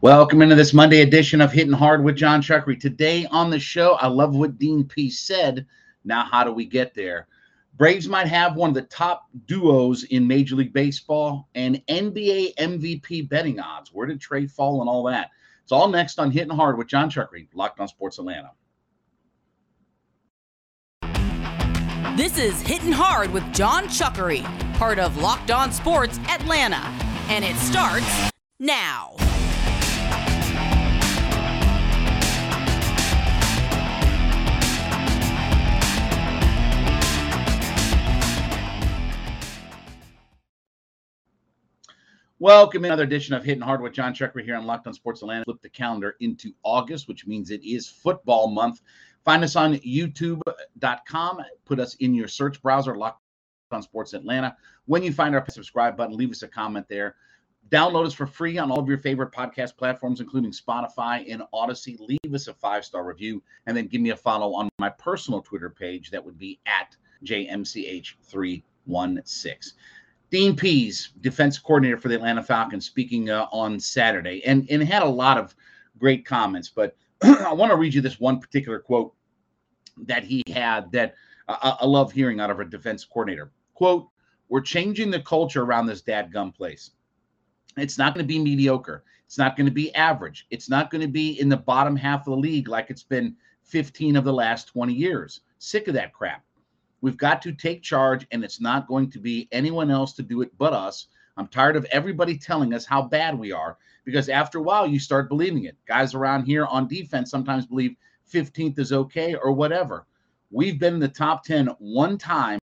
Welcome into this Monday edition of Hitting Hard with Jon Chuckery. Today on the show, I love what Dean Pees said. Now, how do we get there? Braves might have one of the top duos in Major League Baseball and NBA MVP betting odds. Where did Trae fall and all that? It's all next on Hitting Hard with Jon Chuckery, Locked on Sports Atlanta. This is Hitting Hard with Jon Chuckery, part of Locked on Sports Atlanta. And it starts now. Welcome to another edition of Hitting Hard with Jon Chuckery here on Locked on Sports Atlanta. Flip the calendar into August, which means it is football month. Find us on youtube.com. Put us in your search browser, Locked on Sports Atlanta. When you find our subscribe button, leave us a comment there. Download us for free on all of your favorite podcast platforms, including Spotify and Audacy. Leave us a five star review and then give me a follow on my personal Twitter page. That would be at JMCH316. Dean Pees, defense coordinator for the Atlanta Falcons, speaking uh, on Saturday, and and had a lot of great comments. But I want to read you this one particular quote that he had that I, I love hearing out of a defense coordinator. Quote: "We're changing the culture around this dadgum place. It's not going to be mediocre. It's not going to be average. It's not going to be in the bottom half of the league like it's been 15 of the last 20 years. Sick of that crap. We've got to take charge, and it's not going to be anyone else to do it but us. I'm tired of everybody telling us how bad we are because after a while, you start believing it. Guys around here on defense sometimes believe 15th is okay or whatever. We've been in the top 10 one time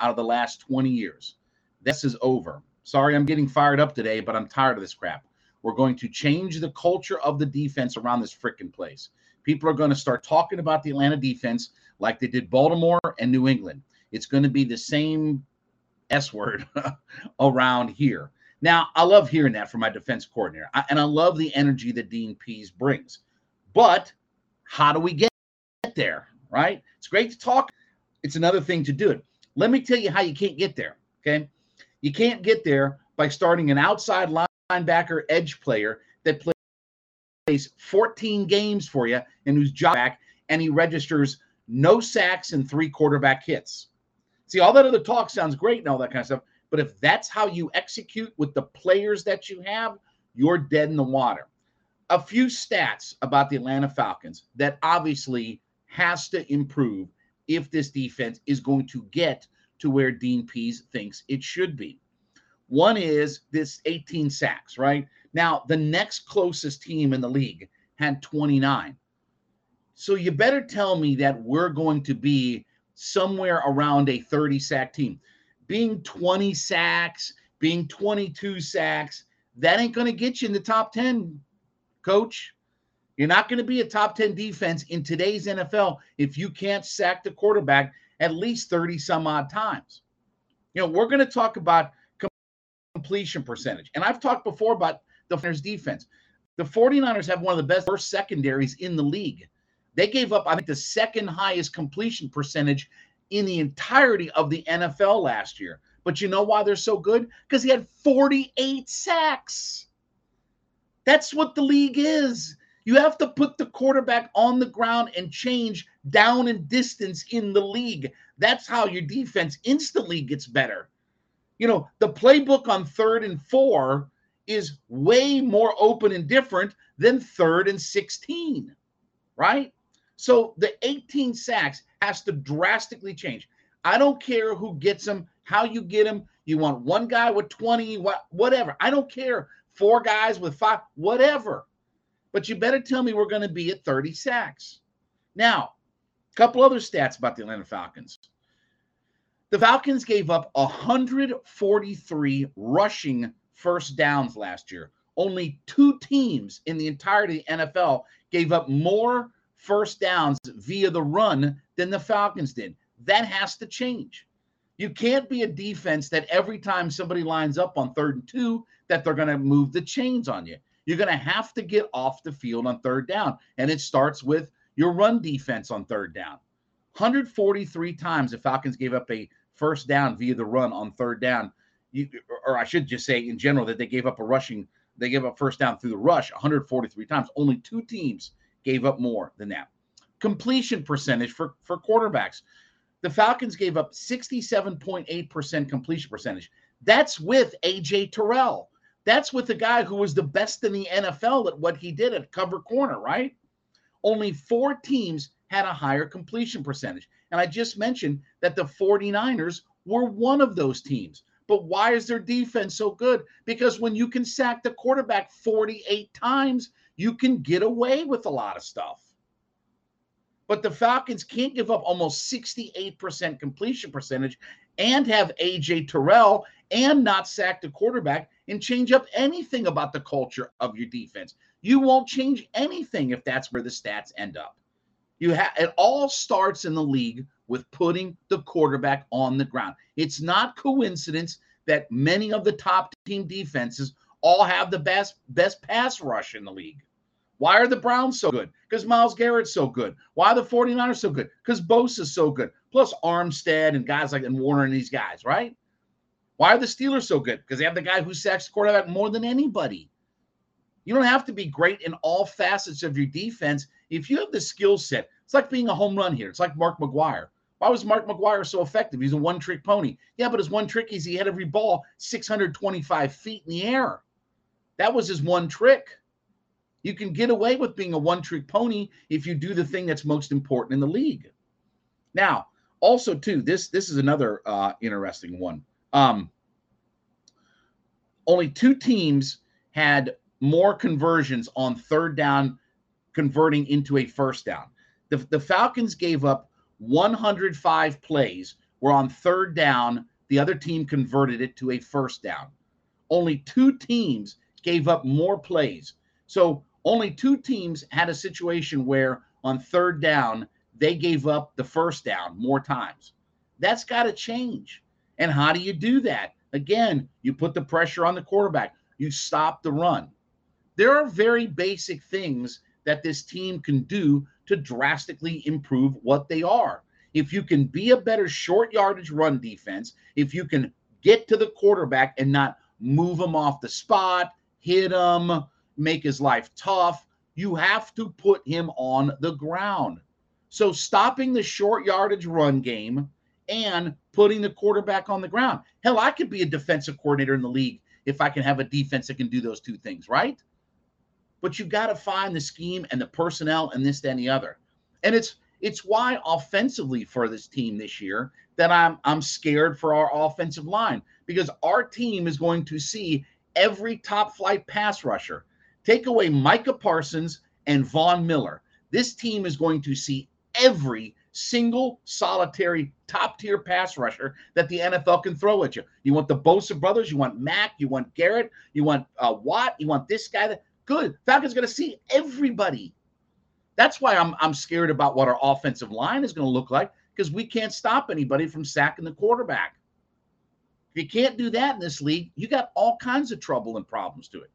out of the last 20 years. This is over. Sorry, I'm getting fired up today, but I'm tired of this crap. We're going to change the culture of the defense around this freaking place. People are going to start talking about the Atlanta defense like they did Baltimore and New England. It's going to be the same S word around here. Now, I love hearing that from my defense coordinator, I, and I love the energy that Dean Pees brings. But how do we get there? Right? It's great to talk. It's another thing to do it. Let me tell you how you can't get there. Okay, you can't get there by starting an outside linebacker edge player that plays 14 games for you and who's job back and he registers no sacks and three quarterback hits. See, all that other talk sounds great and all that kind of stuff. But if that's how you execute with the players that you have, you're dead in the water. A few stats about the Atlanta Falcons that obviously has to improve if this defense is going to get to where Dean Pees thinks it should be. One is this 18 sacks, right? Now, the next closest team in the league had 29. So you better tell me that we're going to be somewhere around a 30 sack team. Being 20 sacks, being 22 sacks, that ain't going to get you in the top 10, coach. You're not going to be a top 10 defense in today's NFL if you can't sack the quarterback at least 30 some odd times. You know, we're going to talk about completion percentage. And I've talked before about the Niners defense. The 49ers have one of the best first secondaries in the league. They gave up, I think, the second highest completion percentage in the entirety of the NFL last year. But you know why they're so good? Because he had 48 sacks. That's what the league is. You have to put the quarterback on the ground and change down and distance in the league. That's how your defense instantly gets better. You know, the playbook on third and four is way more open and different than third and 16, right? So the 18 sacks has to drastically change. I don't care who gets them, how you get them. You want one guy with 20, whatever. I don't care. Four guys with five, whatever. But you better tell me we're going to be at 30 sacks. Now, a couple other stats about the Atlanta Falcons. The Falcons gave up 143 rushing first downs last year. Only two teams in the entirety of the NFL gave up more first downs via the run than the Falcons did. That has to change. You can't be a defense that every time somebody lines up on third and two, that they're going to move the chains on you. You're going to have to get off the field on third down. And it starts with your run defense on third down. 143 times the Falcons gave up a first down via the run on third down. You, or I should just say in general that they gave up a rushing they gave up first down through the rush 143 times. Only two teams gave up more than that. Completion percentage for, for quarterbacks. The Falcons gave up 67.8% completion percentage. That's with AJ Terrell. That's with the guy who was the best in the NFL at what he did at cover corner, right? Only four teams had a higher completion percentage. And I just mentioned that the 49ers were one of those teams. But why is their defense so good? Because when you can sack the quarterback 48 times, you can get away with a lot of stuff. But the Falcons can't give up almost 68% completion percentage and have AJ Terrell and not sack the quarterback and change up anything about the culture of your defense. You won't change anything if that's where the stats end up. You have it all starts in the league with putting the quarterback on the ground. It's not coincidence that many of the top team defenses all have the best best pass rush in the league. Why are the Browns so good? Because Myles Garrett's so good. Why are the 49ers so good? Because Bosa's so good. Plus Armstead and guys like and Warner and these guys, right? Why are the Steelers so good? Because they have the guy who sacks the quarterback more than anybody. You don't have to be great in all facets of your defense. If you have the skill set, it's like being a home run here. It's like Mark McGwire. Why was Mark McGwire so effective? He's a one trick pony. Yeah, but his one trick is he had every ball 625 feet in the air. That was his one trick. You can get away with being a one trick pony if you do the thing that's most important in the league. Now, also too, this this is another uh, interesting one. Um, only two teams had more conversions on third down, converting into a first down. The, the Falcons gave up 105 plays where on third down, the other team converted it to a first down. Only two teams gave up more plays. So only two teams had a situation where on third down, they gave up the first down more times. That's got to change. And how do you do that? Again, you put the pressure on the quarterback, you stop the run. There are very basic things that this team can do to drastically improve what they are. If you can be a better short yardage run defense, if you can get to the quarterback and not move him off the spot, hit him, make his life tough, you have to put him on the ground. So stopping the short yardage run game and putting the quarterback on the ground. Hell, I could be a defensive coordinator in the league if I can have a defense that can do those two things, right? But you've got to find the scheme and the personnel and this, that, and the other. And it's it's why offensively for this team this year that I'm I'm scared for our offensive line because our team is going to see every top flight pass rusher. Take away Micah Parsons and Von Miller. This team is going to see every single solitary top tier pass rusher that the NFL can throw at you. You want the Bosa brothers, you want Mack, you want Garrett, you want uh, Watt, you want this guy. That good. Falcons going to see everybody. That's why I'm I'm scared about what our offensive line is going to look like because we can't stop anybody from sacking the quarterback. If you can't do that in this league, you got all kinds of trouble and problems to it.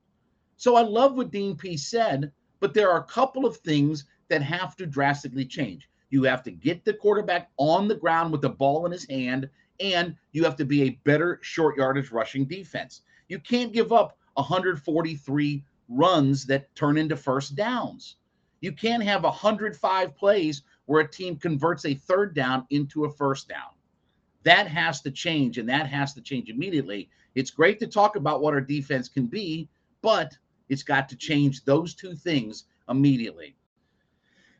So I love what Dean Pees said, but there are a couple of things that have to drastically change. You have to get the quarterback on the ground with the ball in his hand, and you have to be a better short yardage rushing defense. You can't give up 143 runs that turn into first downs. You can't have 105 plays where a team converts a third down into a first down. That has to change, and that has to change immediately. It's great to talk about what our defense can be, but it's got to change those two things immediately.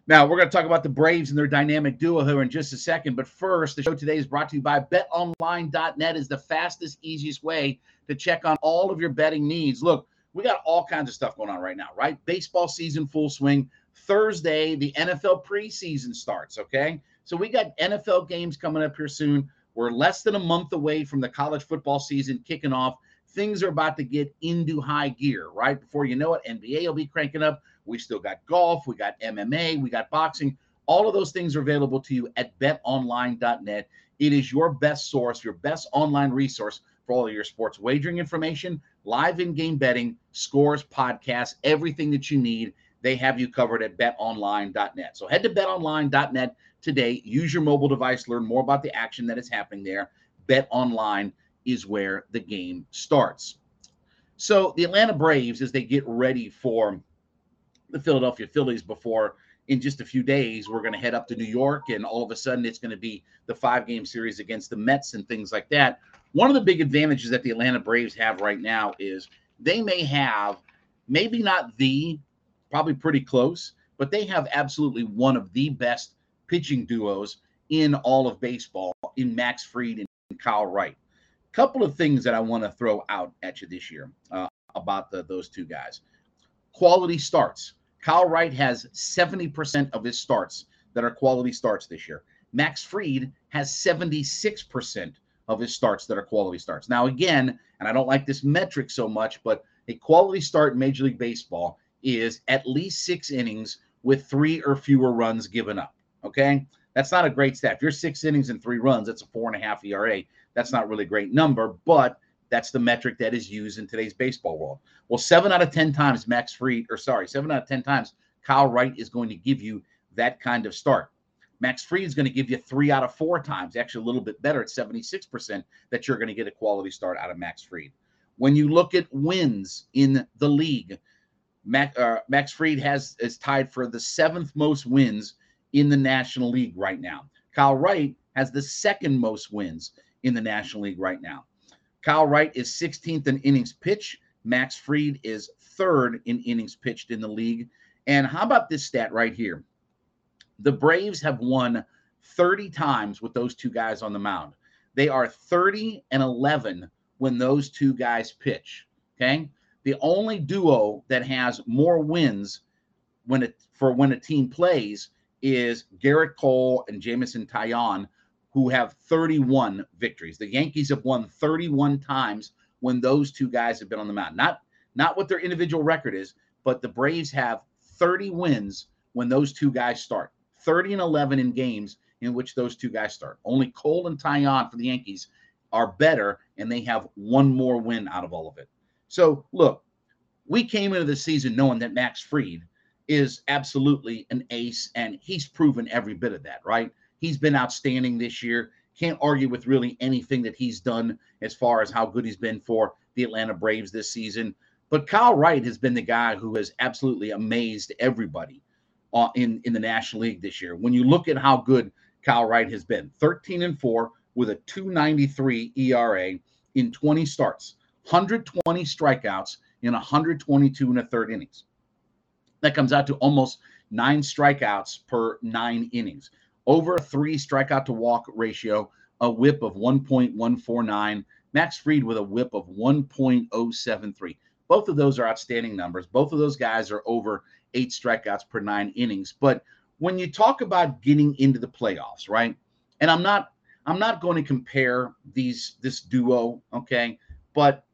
Now, we're going to talk about the Braves and their dynamic duo here in just a second. But first, the show today is brought to you by betonline.net is the fastest, easiest way to check on all of your betting needs. Look, we got all kinds of stuff going on right now, right? Baseball season full swing. Thursday, the NFL preseason starts, okay? So we got NFL games coming up here soon. We're less than a month away from the college football season kicking off. Things are about to get into high gear, right? Before you know it, NBA will be cranking up. We still got golf, we got MMA, we got boxing. All of those things are available to you at betonline.net. It is your best source, your best online resource for all your sports wagering information, live in game betting, scores, podcasts, everything that you need. They have you covered at betonline.net. So head to betonline.net today. Use your mobile device, learn more about the action that is happening there. BetOnline is where the game starts. So the Atlanta Braves, as they get ready for the Philadelphia Phillies before in just a few days, we're going to head up to New York, and all of a sudden it's going to be the five game series against the Mets and things like that. One of the big advantages that the Atlanta Braves have right now is they may have maybe not the, probably pretty close, but they have absolutely one of the best pitching duos in all of baseball in Max Fried and Kyle Wright. Couple of things that I want to throw out at you this year uh, about the, those two guys. Quality starts. Kyle Wright has 70% of his starts that are quality starts this year. Max Fried has 76% of his starts that are quality starts. Now, again, and I don't like this metric so much, but a quality start in Major League Baseball is at least six innings with three or fewer runs given up. Okay. That's not a great stat. If you're six innings and three runs, that's a four and a half ERA. That's not really a great number, but that's the metric that is used in today's baseball world. Well, seven out of 10 times Max Fried, or sorry, seven out of 10 times Kyle Wright is going to give you that kind of start. Max Fried is going to give you three out of four times, actually a little bit better at 76% that you're going to get a quality start out of Max Fried. When you look at wins in the league, Max, uh, Max Fried has is tied for the seventh most wins in the National League right now. Kyle Wright has the second most wins in the National League right now. Kyle Wright is 16th in innings pitched. Max Fried is third in innings pitched in the league. And how about this stat right here? The Braves have won 30 times with those two guys on the mound. They are 30 and 11 when those two guys pitch. Okay. The only duo that has more wins when it for when a team plays is Gerrit Cole and Jameson Taillon, who have 31 victories. The Yankees have won 31 times when those two guys have been on the mound. Not not what their individual record is, but the Braves have 30 wins when those two guys start. 30 and 11 in games in which those two guys start. Only Cole and Taillon for the Yankees are better, and they have one more win out of all of it. So look, we came into the season knowing that Max Fried is absolutely an ace, and he's proven every bit of that, right? He's been outstanding this year. Can't argue with really anything that he's done as far as how good he's been for the Atlanta Braves this season. But Kyle Wright has been the guy who has absolutely amazed everybody uh, in in the National League this year. When you look at how good Kyle Wright has been, 13 and 4 with a 293 ERA in 20 starts, 120 strikeouts in 122 and a third innings. That comes out to almost nine strikeouts per nine innings. Over a three strikeout to walk ratio, a whip of 1.149. Max Fried with a whip of 1.073. Both of those are outstanding numbers. Both of those guys are over eight strikeouts per nine innings. But when you talk about getting into the playoffs, right? And I'm not I'm not going to compare these this duo, okay? But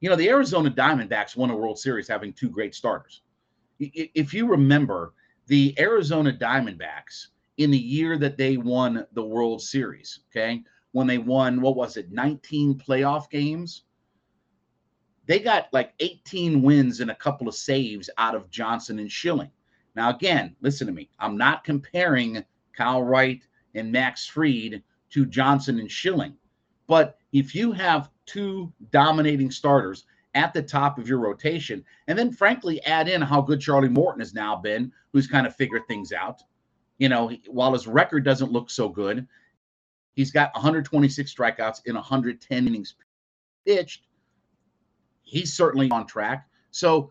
you know, the Arizona Diamondbacks won a World Series having two great starters if you remember the Arizona Diamondbacks in the year that they won the World Series, okay, when they won, what was it, 19 playoff games? They got like 18 wins and a couple of saves out of Johnson and Schilling. Now, again, listen to me. I'm not comparing Kyle Wright and Max Fried to Johnson and Schilling. But if you have two dominating starters at the top of your rotation. And then, frankly, add in how good Charlie Morton has now been, who's kind of figured things out. You know, while his record doesn't look so good, he's got 126 strikeouts in 110 innings pitched. He's certainly on track. So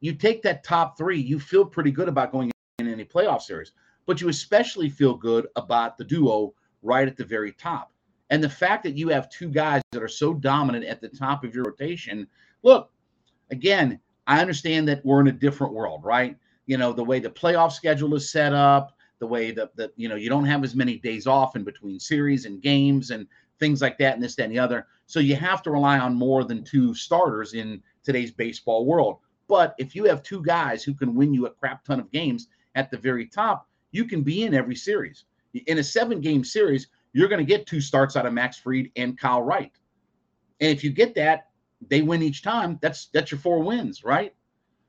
you take that top three, you feel pretty good about going in any playoff series, but you especially feel good about the duo right at the very top. And the fact that you have two guys that are so dominant at the top of your rotation look, again, I understand that we're in a different world, right? You know, the way the playoff schedule is set up, the way that, that you know, you don't have as many days off in between series and games and things like that, and this, that, and the other. So you have to rely on more than two starters in today's baseball world. But if you have two guys who can win you a crap ton of games at the very top, you can be in every series. In a seven game series, you're going to get two starts out of Max Fried and Kyle Wright. And if you get that, they win each time, that's that's your four wins, right?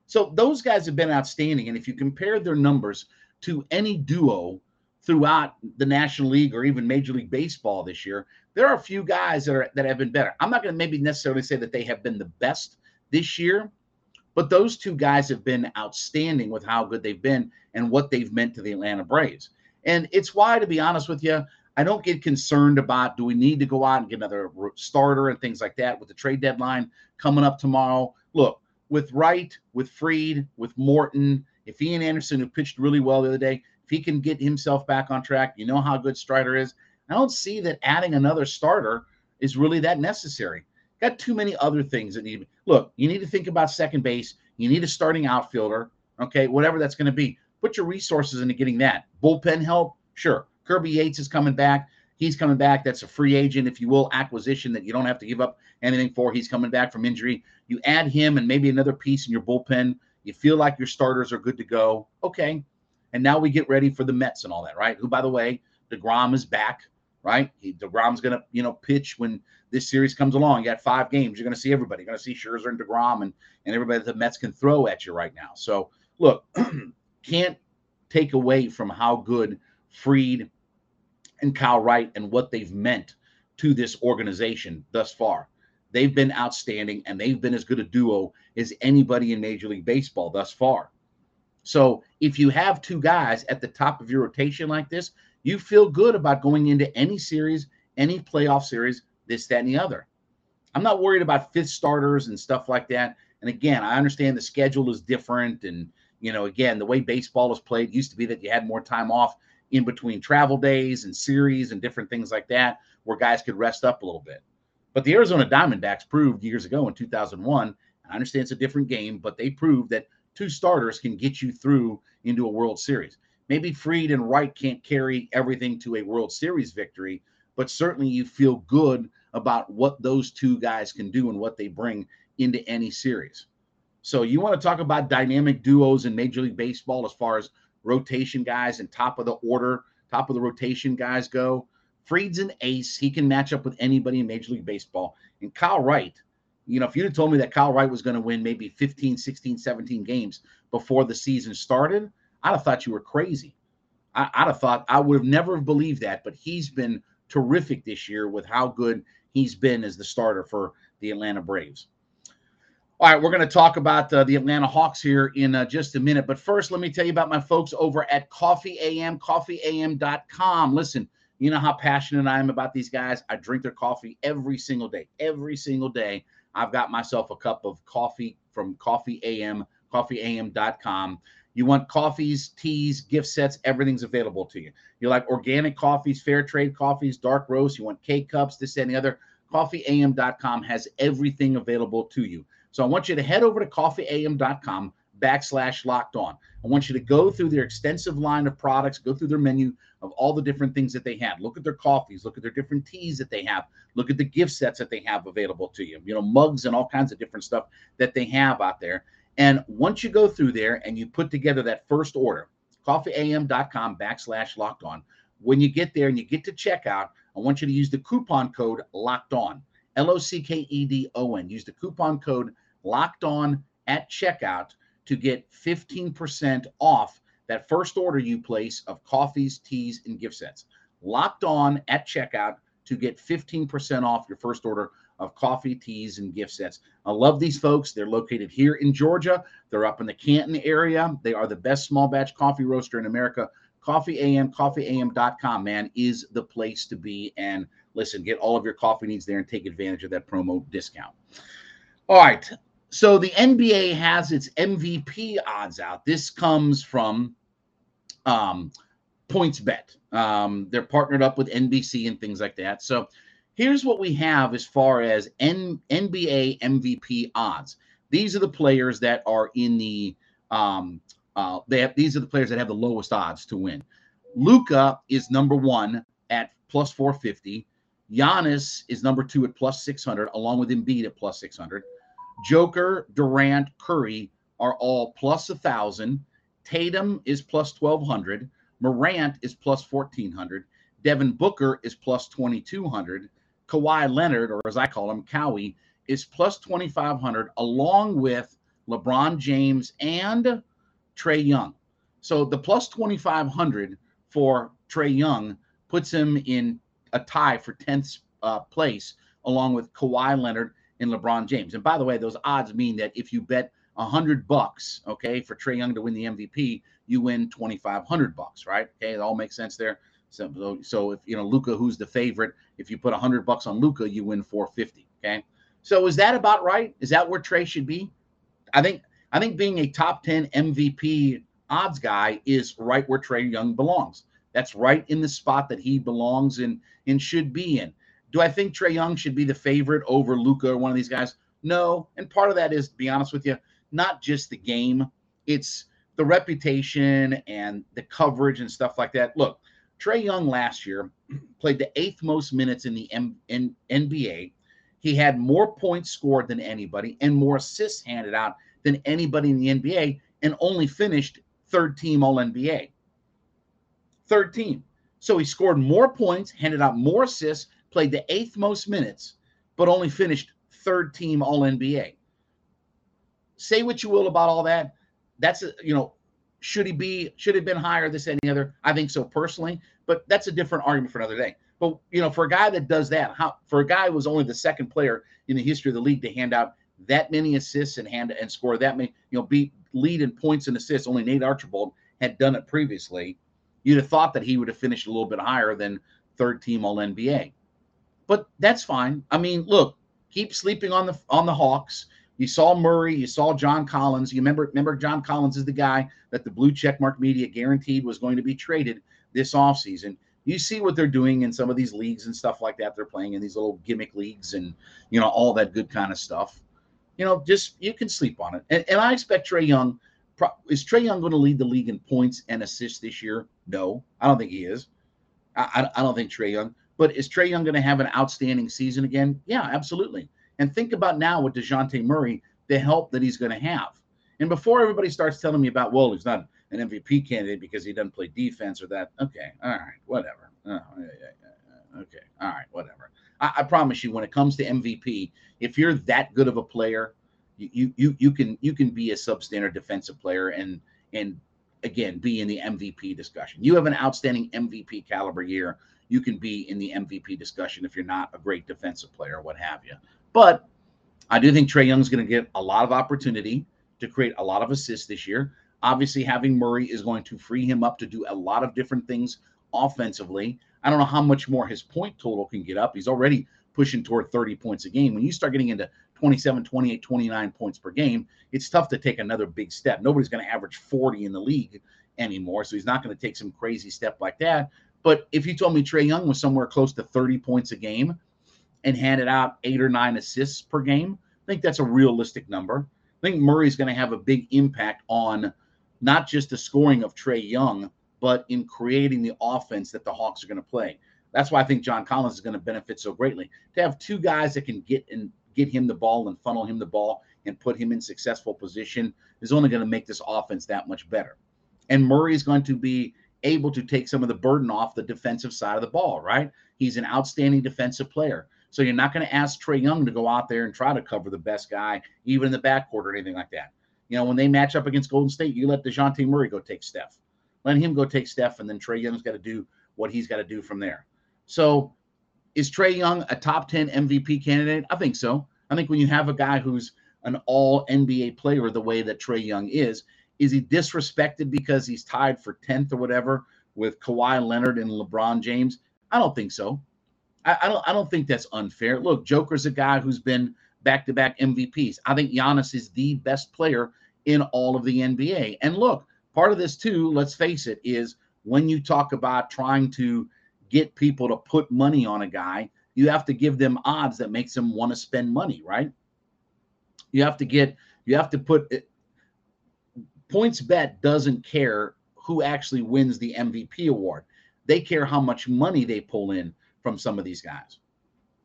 So those guys have been outstanding. And if you compare their numbers to any duo throughout the National League or even Major League Baseball this year, there are a few guys that are that have been better. I'm not going to maybe necessarily say that they have been the best this year. But those two guys have been outstanding with how good they've been and what they've meant to the Atlanta Braves. And it's why, to be honest with you, I don't get concerned about do we need to go out and get another starter and things like that with the trade deadline coming up tomorrow. Look, with Wright, with Fried, with Morton, if Ian Anderson, who pitched really well the other day, if he can get himself back on track, you know how good Strider is. I don't see that adding another starter is really that necessary. Got too many other things that need. Look, you need to think about second base. You need a starting outfielder. Okay, whatever that's going to be. Put your resources into getting that. Bullpen help, sure. Kirby Yates is coming back. He's coming back. That's a free agent, if you will, acquisition that you don't have to give up anything for. He's coming back from injury. You add him and maybe another piece in your bullpen. You feel like your starters are good to go. Okay. And now we get ready for the Mets and all that, right? Who, by the way, DeGrom is back, right? He, DeGrom's going to, you know, pitch when this series comes along. You got five games. You're going to see everybody. You're going to see Scherzer and DeGrom and, and everybody that the Mets can throw at you right now. So, look, can't take away from how good Fried and Kyle Wright and what they've meant to this organization thus far. They've been outstanding and they've been as good a duo as anybody in Major League Baseball thus far. So if you have two guys at the top of your rotation like this, you feel good about going into any series, any playoff series, this, that, and the other. I'm not worried about fifth starters and stuff like that. And again, I understand the schedule is different. And, you know, again, the way baseball is played used to be that you had more time off in between travel days and series and different things like that where guys could rest up a little bit. But the Arizona Diamondbacks proved years ago in 2001, I understand it's a different game, but they proved that two starters can get you through into a World Series. Maybe Fried and Wright can't carry everything to a World Series victory, but certainly you feel good about what those two guys can do and what they bring into any series. So you want to talk about dynamic duos in Major League Baseball as far as rotation guys and top of the order, top of the rotation guys go. Fried's an ace. He can match up with anybody in Major League Baseball. And Kyle Wright, you know, if you'd have told me that Kyle Wright was going to win maybe 15, 16, 17 games before the season started, I'd have thought you were crazy. I, would have thought I would have never believed that, but he's been terrific this year with how good he's been as the starter for the Atlanta Braves. All right, we're going to talk about uh, the Atlanta Hawks here in uh, just a minute. But first, let me tell you about my folks over at Coffee AM, coffeeam.com. Listen, you know how passionate I am about these guys. I drink their coffee every single day. Every single day, I've got myself a cup of coffee from Coffee AM, coffeeam.com. You want coffees, teas, gift sets, everything's available to you. You like organic coffees, fair trade coffees, dark roast, you want K cups, this and the other. Coffeeam.com has everything available to you. So I want you to head over to coffeeam.com backslash locked on. I want you to go through their extensive line of products, go through their menu of all the different things that they have. Look at their coffees, look at their different teas that they have, look at the gift sets that they have available to you, you know, mugs and all kinds of different stuff that they have out there. And once you go through there and you put together that first order, coffeeam.com backslash locked on, when you get there and you get to checkout, I want you to use the coupon code locked on. L O C K E D O N. Use the coupon code locked on at checkout to get 15% off that first order you place of coffees, teas, and gift sets. Locked on at checkout to get 15% off your first order of coffee, teas, and gift sets. I love these folks. They're located here in Georgia. They're up in the Canton area. They are the best small batch coffee roaster in America. Coffee AM, coffeeam.com, man, is the place to be. And listen, get all of your coffee needs there and take advantage of that promo discount. All right. So the NBA has its MVP odds out. This comes from um, PointsBet. Um, they're partnered up with NBC and things like that. So here's what we have as far as N- NBA MVP odds. These are the players that are in the um, uh, they have these are the players that have the lowest odds to win. Luka is number one at plus 450. Giannis is number two at plus 600, along with Embiid at plus 600. Joker, Durant, Curry are all plus 1,000. Tatum is plus 1,200. Morant is plus 1,400. Devin Booker is plus 2,200. Kawhi Leonard, or as I call him, Cowie, is plus 2,500, along with LeBron James and Trae Young. So the plus 2,500 for Trae Young puts him in a tie for 10th uh, place, along with Kawhi Leonard and LeBron James. And by the way, those odds mean that if you bet hundred bucks, okay, for Trae Young to win the MVP, you win twenty five hundred bucks, right? Okay, it all makes sense there. So, so if you know Luka, who's the favorite, if you put hundred bucks on Luka, you win four fifty. Okay, so is that about right? Is that where Trae should be? I think I think being a top ten MVP odds guy is right where Trae Young belongs. That's right in the spot that he belongs in and should be in. Do I think Trae Young should be the favorite over Luka or one of these guys? No. And part of that is, to be honest with you, not just the game, it's the reputation and the coverage and stuff like that. Look, Trae Young last year played the eighth most minutes in the M- in NBA. He had more points scored than anybody and more assists handed out than anybody in the NBA and only finished third team All NBA. Third team. So he scored more points, handed out more assists, played the eighth most minutes, but only finished third team All NBA. Say what you will about all that. That's a, you know, should he be should have been higher this any other? I think so personally, but that's a different argument for another day. But you know, for a guy that does that, how for a guy who was only the second player in the history of the league to hand out that many assists and hand and score that many, you know, beat lead in points and assists. Only Nate Archibald had done it previously. You'd have thought that he would have finished a little bit higher than third team All NBA but that's fine. I mean, look, keep sleeping on the on the Hawks. You saw Murray, you saw John Collins. You remember remember John Collins is the guy that the blue checkmark media guaranteed was going to be traded this offseason. You see what they're doing in some of these leagues and stuff like that. They're playing in these little gimmick leagues and you know all that good kind of stuff. You know, just you can sleep on it. And, and I expect Trae Young. Is Trae Young going to lead the league in points and assists this year? No, I don't think he is. I, I, I don't think Trae Young. But is Trae Young going to have an outstanding season again? Yeah, absolutely. And think about now with DeJounte Murray, the help that he's going to have. And before everybody starts telling me about, well, he's not an MVP candidate because he doesn't play defense or that. Okay, all right, whatever. Oh, yeah, yeah, okay, all right, whatever. I, I, promise you, when it comes to MVP, if you're that good of a player, you you you can you can be a substandard defensive player and and again be in the MVP discussion. You have an outstanding MVP caliber year you can be in the MVP discussion if you're not a great defensive player, what have you. But I do think Trae Young's going to get a lot of opportunity to create a lot of assists this year. Obviously, having Murray is going to free him up to do a lot of different things offensively. I don't know how much more his point total can get up. He's already pushing toward 30 points a game. When you start getting into 27, 28, 29 points per game, it's tough to take another big step. Nobody's going to average 40 in the league anymore. So he's not going to take some crazy step like that. But if you told me Trae Young was somewhere close to 30 points a game and handed out eight or nine assists per game, I think that's a realistic number. I think Murray's going to have a big impact on not just the scoring of Trae Young, but in creating the offense that the Hawks are going to play. That's why I think John Collins is going to benefit so greatly. To have two guys that can get and get him the ball and funnel him the ball and put him in successful position is only going to make this offense that much better. And Murray is going to be able to take some of the burden off the defensive side of the ball, right? He's an outstanding defensive player. So you're not going to ask Trae Young to go out there and try to cover the best guy, even in the backcourt or anything like that. You know, when they match up against Golden State, you let DeJounte Murray go take Steph. Let him go take Steph, and then Trae Young's got to do what he's got to do from there. So is Trae Young a top 10 MVP candidate? I think so. I think when you have a guy who's an all NBA player the way that Trae Young is, is he disrespected because he's tied for 10th or whatever with Kawhi Leonard and LeBron James? I don't think so. I, I don't I don't think that's unfair. Look, Joker's a guy who's been back-to-back MVPs. I think Giannis is the best player in all of the NBA. And look, part of this too, let's face it, is when you talk about trying to get people to put money on a guy, you have to give them odds that makes them want to spend money, right? You have to get you have to put PointsBet doesn't care who actually wins the MVP award. They care how much money they pull in from some of these guys.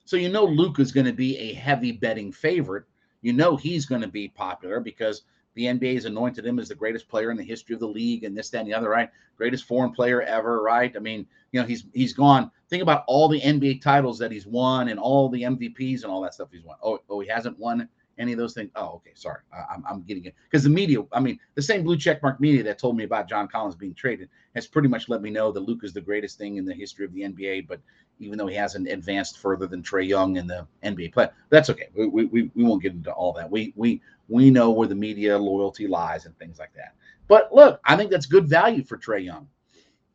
So you know Luke is going to be a heavy betting favorite. You know he's going to be popular because the NBA has anointed him as the greatest player in the history of the league and this, that, and the other, right? Greatest foreign player ever, right? I mean, you know, he's he's gone. Think about all the NBA titles that he's won and all the MVPs and all that stuff he's won. Oh, oh, he hasn't won any of those things. Oh, okay, sorry, I, am I'm getting it because the media. I mean, the same blue checkmark media that told me about John Collins being traded has pretty much let me know that Luke is the greatest thing in the history of the NBA. But even though he hasn't advanced further than Trae Young in the NBA play. That's okay. We, we, we won't get into all that. We we we know where the media loyalty lies and things like that. But look, I think that's good value for Trae Young.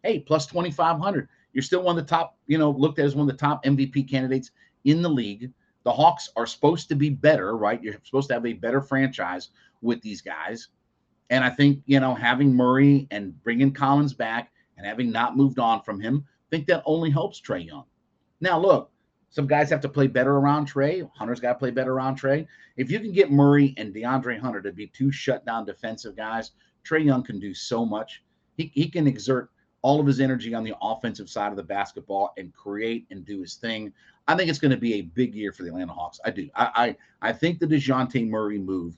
Hey, plus 2,500. You're still one of the top, you know, looked at as one of the top MVP candidates in the league. The Hawks are supposed to be better, right? You're supposed to have a better franchise with these guys. And I think, you know, having Murray and bringing Collins back and having not moved on from him, think that only helps Trae Young. Now, look, some guys have to play better around Trae. Hunter's got to play better around Trae. If you can get Murray and DeAndre Hunter to be two shutdown defensive guys, Trae Young can do so much. He, he can exert all of his energy on the offensive side of the basketball and create and do his thing. I think it's going to be a big year for the Atlanta Hawks. I do. I I, I think the DeJounte Murray move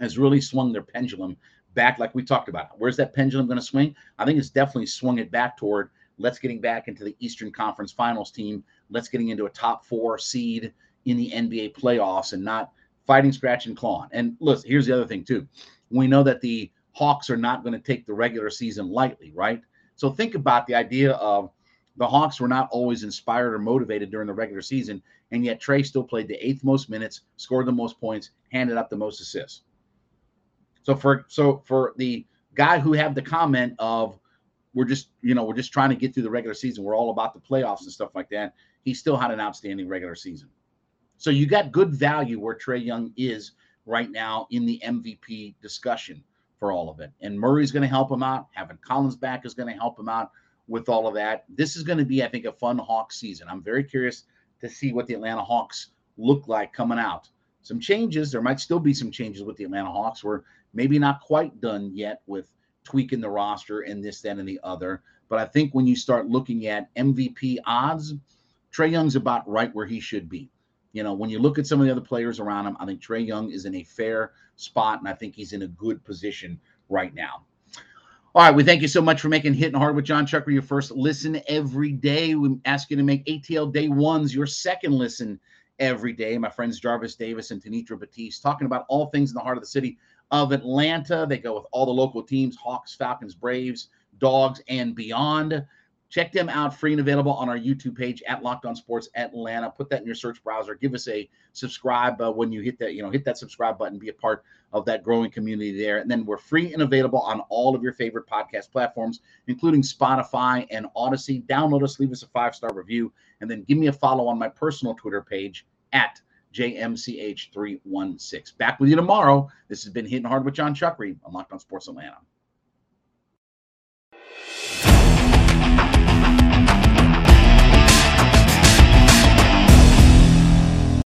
has really swung their pendulum back, like we talked about. Where's that pendulum going to swing? I think it's definitely swung it back toward let's getting back into the Eastern Conference Finals team. Let's getting into a top four seed in the NBA playoffs and not fighting, scratch, and clawing. And look, here's the other thing too. We know that the Hawks are not going to take the regular season lightly, right? So think about the idea of the Hawks were not always inspired or motivated during the regular season, and yet Trae still played the eighth most minutes, scored the most points, handed up the most assists. So for so for the guy who had the comment of we're just you know we're just trying to get through the regular season, we're all about the playoffs and stuff like that. He still had an outstanding regular season. So you got good value where Trae Young is right now in the MVP discussion for all of it. And Murray's going to help him out. Having Collins back is going to help him out with all of that. This is going to be, I think, a fun Hawks season. I'm very curious to see what the Atlanta Hawks look like coming out. Some changes. There might still be some changes with the Atlanta Hawks. We're maybe not quite done yet with tweaking the roster and this, that, and the other. But I think when you start looking at MVP odds, Trae Young's about right where he should be. You know, when you look at some of the other players around him, I think Trae Young is in a fair spot, and I think he's in a good position right now. All right, we thank you so much for making Hitting Hard with Jon Chuckery your first listen every day. We ask you to make ATL Day Ones your second listen every day. My friends Jarvis Davis and Tanitra Batiste talking about all things in the heart of the city of Atlanta. They go with all the local teams Hawks, Falcons, Braves, Dogs, and beyond. Check them out free and available on our YouTube page at Locked On Sports Atlanta. Put that in your search browser. Give us a subscribe uh, when you hit that, you know, hit that subscribe button, be a part of that growing community there. And then we're free and available on all of your favorite podcast platforms, including Spotify and Audacy. Download us, leave us a five star review, and then give me a follow on my personal Twitter page at JMCH316. Back with you tomorrow. This has been Hitting Hard with Jon Chuckery on Locked On Sports Atlanta.